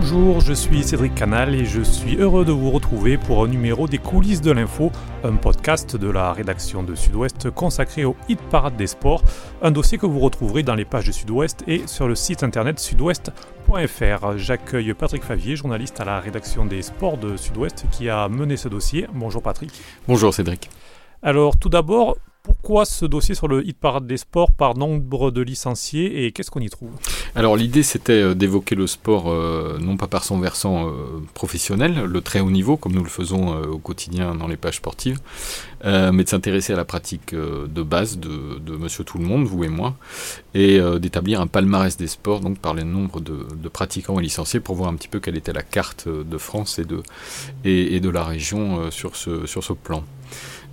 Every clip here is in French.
Bonjour, je suis Cédric Canal et je suis heureux de vous retrouver pour un numéro des coulisses de l'info, un podcast de la rédaction de Sud-Ouest consacré au hit parade des sports, un dossier que vous retrouverez dans les pages de Sud-Ouest et sur le site internet sudouest.fr. J'accueille Patrick Favier, journaliste à la rédaction des sports de Sud-Ouest qui a mené ce dossier. Bonjour Patrick. Bonjour Cédric. Alors tout d'abord, pourquoi ce dossier sur le hit parade des sports par nombre de licenciés et qu'est-ce qu'on y trouve? Alors l'idée c'était euh, d'évoquer le sport euh, non pas par son versant euh, professionnel, le très haut niveau comme nous le faisons au quotidien dans les pages sportives, mais de s'intéresser à la pratique de base de, Monsieur Tout le Monde, vous et moi, et d'établir un palmarès des sports donc par les nombres de, pratiquants et licenciés pour voir un petit peu quelle était la carte de France et de, la région sur ce plan.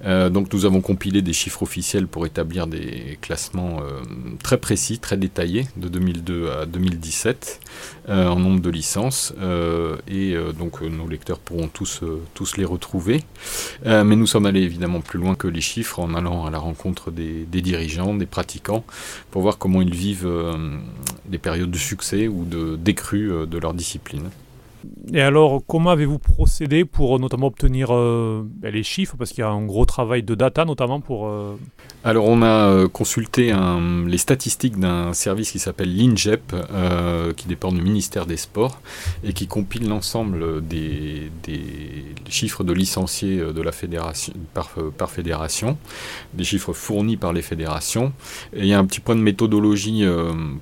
Euh, donc nous avons compilé des chiffres officiels pour établir des classements euh, très précis, très détaillés de 2002 à 2017 euh, en nombre de licences et donc nos lecteurs pourront tous, tous les retrouver. mais nous sommes allés évidemment plus loin que les chiffres en allant à la rencontre des, des dirigeants, des pratiquants pour voir comment ils vivent des périodes de succès ou de décrue de leur discipline. Et alors, comment avez-vous procédé pour notamment obtenir euh, ben, les chiffres? Parce qu'il y a un gros travail de data notamment pour... Euh, alors, on a euh, consulté les statistiques d'un service qui s'appelle l'INGEP, qui dépend du ministère des Sports, et qui compile l'ensemble des, chiffres de licenciés de la fédération, par, par, fédération, des chiffres fournis par les fédérations. Et il y a un petit point de méthodologie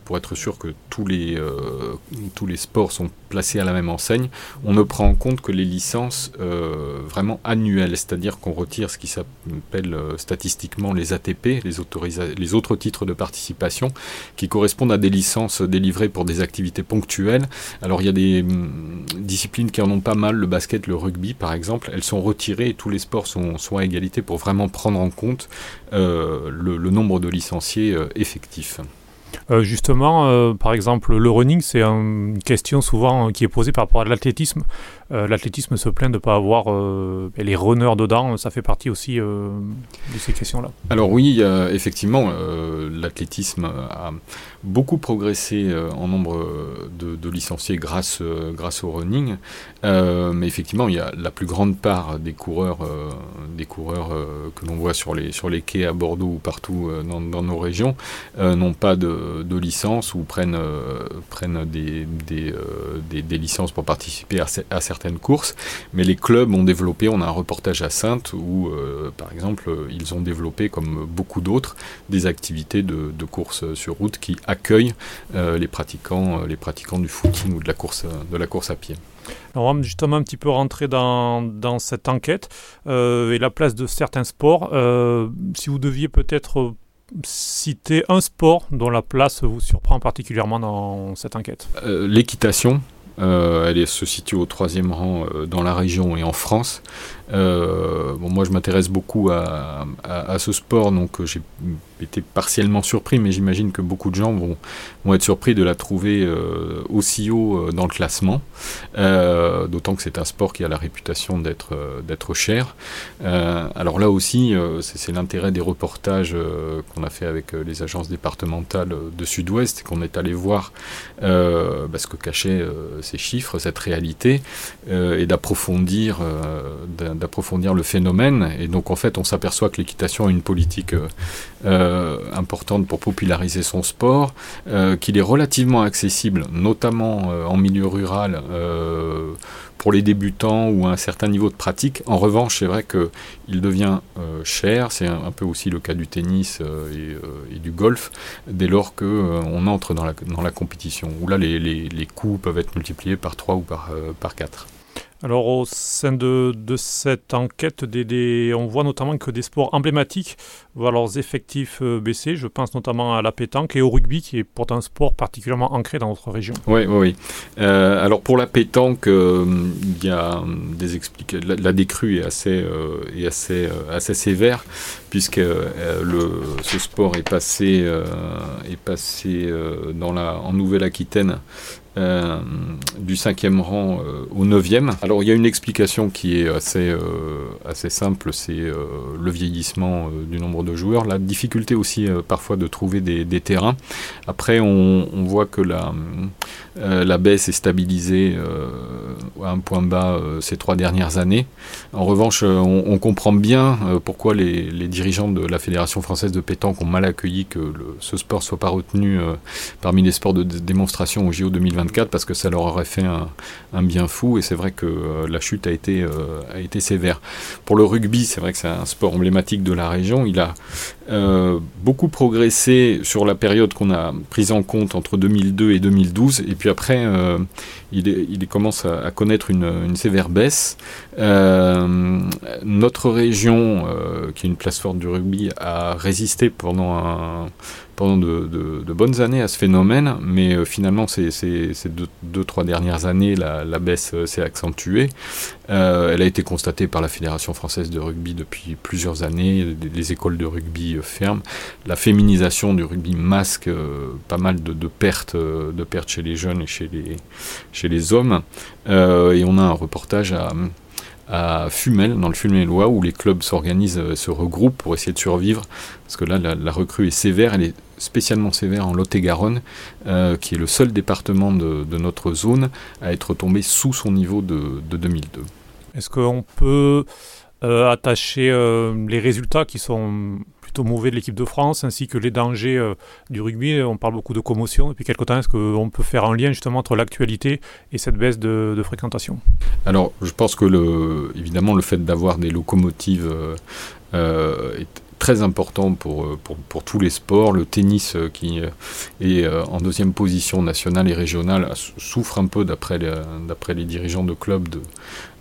pour être sûr que tous les, tous les sports sont placés à la même enseigne on ne prend en compte que les licences euh, vraiment annuelles, c'est-à-dire qu'on retire ce qui s'appelle euh, statistiquement les ATP, les, autres titres de participation, qui correspondent à des licences délivrées pour des activités ponctuelles. Alors il y a des hum, disciplines qui en ont pas mal, le basket, le rugby par exemple, elles sont retirées et tous les sports sont, à égalité pour vraiment prendre en compte euh, le, nombre de licenciés effectifs. Euh, justement, euh, par exemple, le running, c'est une question souvent qui est posée par rapport à l'athlétisme. Euh, l'athlétisme se plaint de ne pas avoir les runners dedans. Ça fait partie aussi de ces questions-là. Alors oui, effectivement, l'athlétisme a beaucoup progressé en nombre de, licenciés grâce, grâce au running. mais effectivement, il y a la plus grande part des coureurs, des coureurs que l'on voit sur les, sur les quais à Bordeaux ou partout dans, dans, nos régions n'ont pas de de, licence ou prennent, euh, prennent des, euh, des, des, licences pour participer à, certaines courses. Mais les clubs ont développé, on a un reportage à Sainte où, euh, par exemple, ils ont développé, comme beaucoup d'autres, des activités de, de course sur route qui accueillent les, pratiquants, les pratiquants du footing ou de la course, de la course à pied. on va justement un petit peu rentrer dans, dans cette enquête et la place de certains sports. si vous deviez peut-être citer un sport dont la place vous surprend particulièrement dans cette enquête euh, L'équitation. Euh, elle se situe au troisième rang euh, dans la région et en France. bon, moi, je m'intéresse beaucoup à, ce sport, donc j'ai été partiellement surpris, mais j'imagine que beaucoup de gens vont, vont, être surpris de la trouver euh, aussi haut euh, dans le classement, euh, d'autant que c'est un sport qui a la réputation d'être cher. alors là aussi, c'est l'intérêt des reportages qu'on a fait avec les agences départementales de Sud-Ouest, qu'on est allé voir bah, ce que cachaient ces chiffres, cette réalité, et d'approfondir d'approfondir le phénomène. Et donc en fait, on s'aperçoit que l'équitation a une politique euh, importante pour populariser son sport, euh, qu'il est relativement accessible, notamment euh, en milieu rural, pour les débutants ou un certain niveau de pratique. En revanche, c'est vrai qu'il devient cher, c'est un, peu aussi le cas du tennis et, du golf, dès lors qu'on entre dans la, compétition, où là les, les, les coûts peuvent être multipliés par 3 ou par, par 4. Alors au sein de, cette enquête, on voit notamment que des sports emblématiques voient leurs effectifs euh, baisser. Je pense notamment à la pétanque et au rugby, qui est pourtant un sport particulièrement ancré dans notre région. Oui, oui, oui. Euh, alors pour la pétanque, euh, il y a des explications. La, décrue est assez, est assez, assez sévère, puisque le, ce sport est passé, est passé dans la, en Nouvelle-Aquitaine euh, du cinquième rang euh, au neuvième. Alors il y a une explication qui est assez, euh, assez simple, c'est le vieillissement du nombre de joueurs, la difficulté aussi parfois de trouver des, terrains. Après on, voit que la, la baisse est stabilisée à un point bas ces trois dernières années. En revanche, on, comprend bien pourquoi les, dirigeants de la Fédération française de pétanque ont mal accueilli que ce sport soit pas retenu parmi les sports de démonstration au JO 2020 parce que ça leur aurait fait un, bien fou et c'est vrai que euh, la chute a été, euh, a été sévère. Pour le rugby, c'est vrai que c'est un sport emblématique de la région. Il a euh, beaucoup progressé sur la période qu'on a prise en compte entre 2002 et 2012 et puis après il, il, commence à, connaître une, sévère baisse. notre région, qui est une place forte du rugby, a résisté pendant de, bonnes années à ce phénomène, mais euh, finalement ces, deux, trois dernières années, la, baisse euh, s'est accentuée. Euh, elle a été constatée par la Fédération française de rugby depuis plusieurs années, les, écoles de rugby ferment, la féminisation du rugby masque pas mal de, pertes, de pertes chez les jeunes et chez les, chez les hommes, et on a un reportage à à Fumel, dans le Fumelois, où les clubs s'organisent, euh, se regroupent pour essayer de survivre, parce que là, la, recrue est sévère, elle est spécialement sévère en Lot-et-Garonne, euh, qui est le seul département de, notre zone à être tombé sous son niveau de, 2002. Est-ce qu'on peut euh, attacher les résultats qui sont mauvais de l'équipe de France, ainsi que les dangers euh, du rugby. On parle beaucoup de commotion depuis quelques temps. Est-ce qu'on peut faire un lien justement entre l'actualité et cette baisse de, fréquentation? Alors, je pense que le, évidemment, le fait d'avoir des locomotives euh, euh, est très important pour, pour, pour, tous les sports. Le tennis, qui est en deuxième position nationale et régionale, souffre un peu, d'après les, les dirigeants de clubs, de,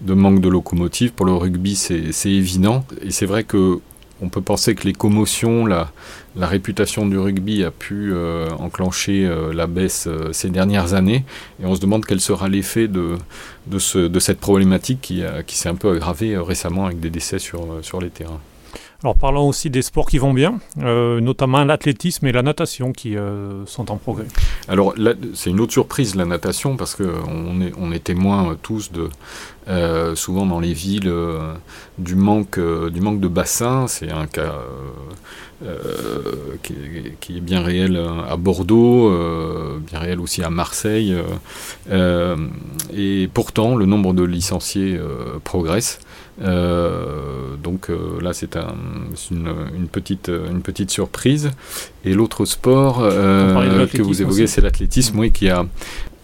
de manque de locomotives. Pour le rugby, c'est évident. Et c'est vrai que on peut penser que les commotions, la, réputation du rugby a pu euh, enclencher euh, la baisse euh, ces dernières années, et on se demande quel sera l'effet de, de, cette problématique qui, qui s'est un peu aggravée récemment avec des décès sur, sur les terrains. Alors parlons aussi des sports qui vont bien, euh, notamment l'athlétisme et la natation qui euh, sont en progrès. Alors c'est une autre surprise la natation parce qu'on est, on est témoin tous de euh, souvent dans les villes du manque du manque de bassins. C'est un cas qui, est bien réel à Bordeaux, bien réel aussi à Marseille. et pourtant le nombre de licenciés progresse. Euh, donc euh, là, c'est une, petite, une petite surprise. Et l'autre sport euh, que vous évoquez, c'est l'athlétisme, oui, qui a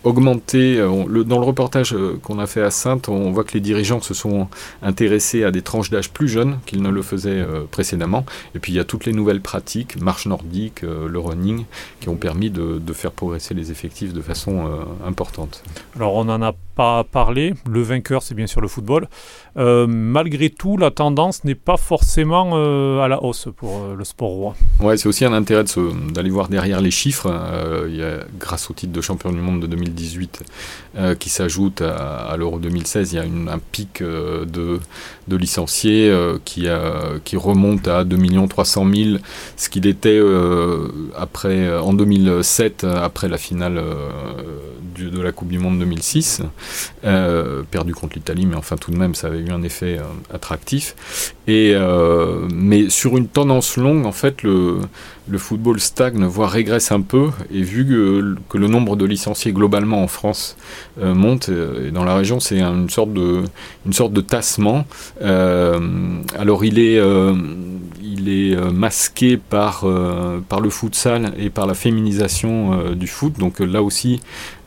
augmenté. Euh, dans le reportage euh, qu'on a fait à Sainte, on voit que les dirigeants se sont intéressés à des tranches d'âge plus jeunes qu'ils ne le faisaient euh, précédemment. Et puis il y a toutes les nouvelles pratiques, marche nordique, le running, qui ont permis de, faire progresser les effectifs de façon importante. Alors on n'en a pas parlé, le vainqueur c'est bien sûr le football. malgré tout, la tendance n'est pas forcément à la hausse pour le sport roi. Ouais, c'est aussi un intérêt d'aller voir derrière les chiffres. il y a, grâce au titre de champion du monde de 2000 2018 euh, qui s'ajoute à, l'Euro 2016. Il y a un pic euh, de, de, licenciés euh, qui, qui remonte à 2 300 000, ce qu'il était après, en 2007, après la finale de la Coupe du Monde 2006, perdu contre l'Italie, mais enfin tout de même ça avait eu un effet attractif. Et, mais sur une tendance longue, en fait, le, football stagne, voire régresse un peu, et vu que, le nombre de licenciés globalement en France euh, monte, euh, et dans la région c'est une sorte de, tassement. Euh, alors il est, il est masqué par, par le futsal et par la féminisation du foot, donc là aussi,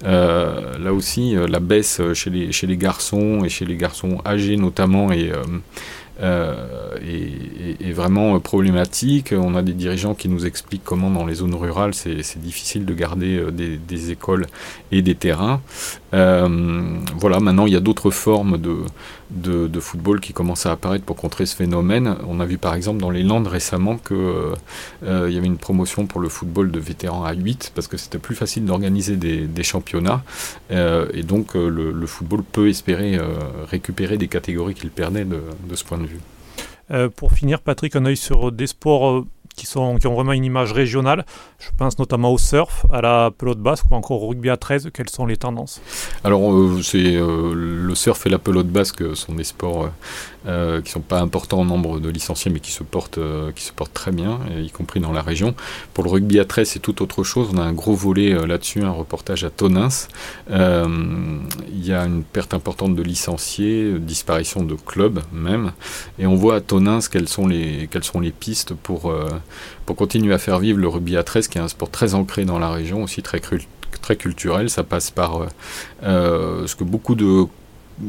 là aussi la baisse chez les, chez les garçons et chez les garçons âgés notamment euh, est, vraiment problématique. On a des dirigeants qui nous expliquent comment dans les zones rurales c'est difficile de garder euh, des, écoles et des terrains. Euh, voilà, maintenant il y a d'autres formes de, football qui commencent à apparaître pour contrer ce phénomène. On a vu par exemple dans les Landes récemment qu'il y avait une promotion pour le football de vétérans à 8 parce que c'était plus facile d'organiser des, championnats et donc le, football peut espérer récupérer des catégories qu'il perdait de ce point de vue. Euh, pour finir, Patrick, un œil sur des sports euh, qui, sont, qui ont vraiment une image régionale. Je pense notamment au surf, à la pelote basque ou encore au rugby à 13. Quelles sont les tendances? Alors, c'est le surf et la pelote basque sont des sports euh, qui ne sont pas importants en nombre de licenciés, mais qui se portent, euh, qui se portent très bien, y compris dans la région. Pour le rugby à 13, c'est tout autre chose. On a un gros volet euh, là-dessus, un reportage à Tonins. Il y a une perte importante de licenciés, disparition de clubs même, et on voit à Tonins quelles sont les, quelles sont les pistes pour, pour continuer à faire vivre le rugby à 13, qui est un sport très ancré dans la région, aussi très très culturel. Ça passe par ce que beaucoup de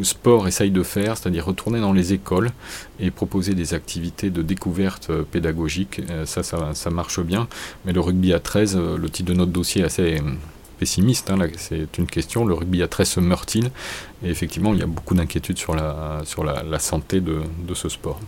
sport essaye de faire, c'est-à-dire retourner dans les écoles et proposer des activités de découverte euh, pédagogique. Euh, ça, ça, marche bien. Mais le rugby à 13, euh, le titre de notre dossier est assez pessimiste. Hein, c'est une question. Le rugby à 13 se meurt-il Et effectivement, il y a beaucoup d'inquiétudes sur la, sur la, santé de ce sport.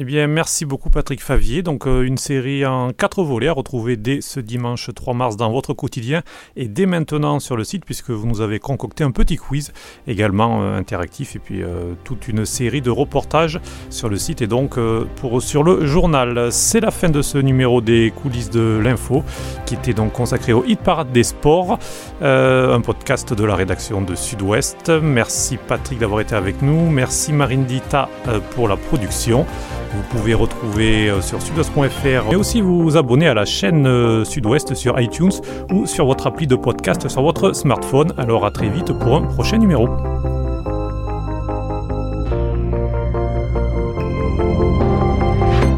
Eh bien, merci beaucoup Patrick Favier. Donc, euh, une série en quatre volets à retrouver dès ce dimanche 3 mars dans votre quotidien et dès maintenant sur le site, puisque vous nous avez concocté un petit quiz également euh, interactif et puis euh, toute une série de reportages sur le site et donc pour, sur le journal. C'est la fin de ce numéro des coulisses de l'info qui était donc consacré au hit parade des sports, un podcast de la rédaction de Sud-Ouest. Merci Patrick d'avoir été avec nous. Merci Marine Dita pour la production. Vous pouvez retrouver euh, sur sudouest.fr, mais aussi vous abonner à la chaîne euh, Sud-Ouest sur iTunes ou sur votre appli de podcast sur votre smartphone. Alors à très vite pour un prochain numéro.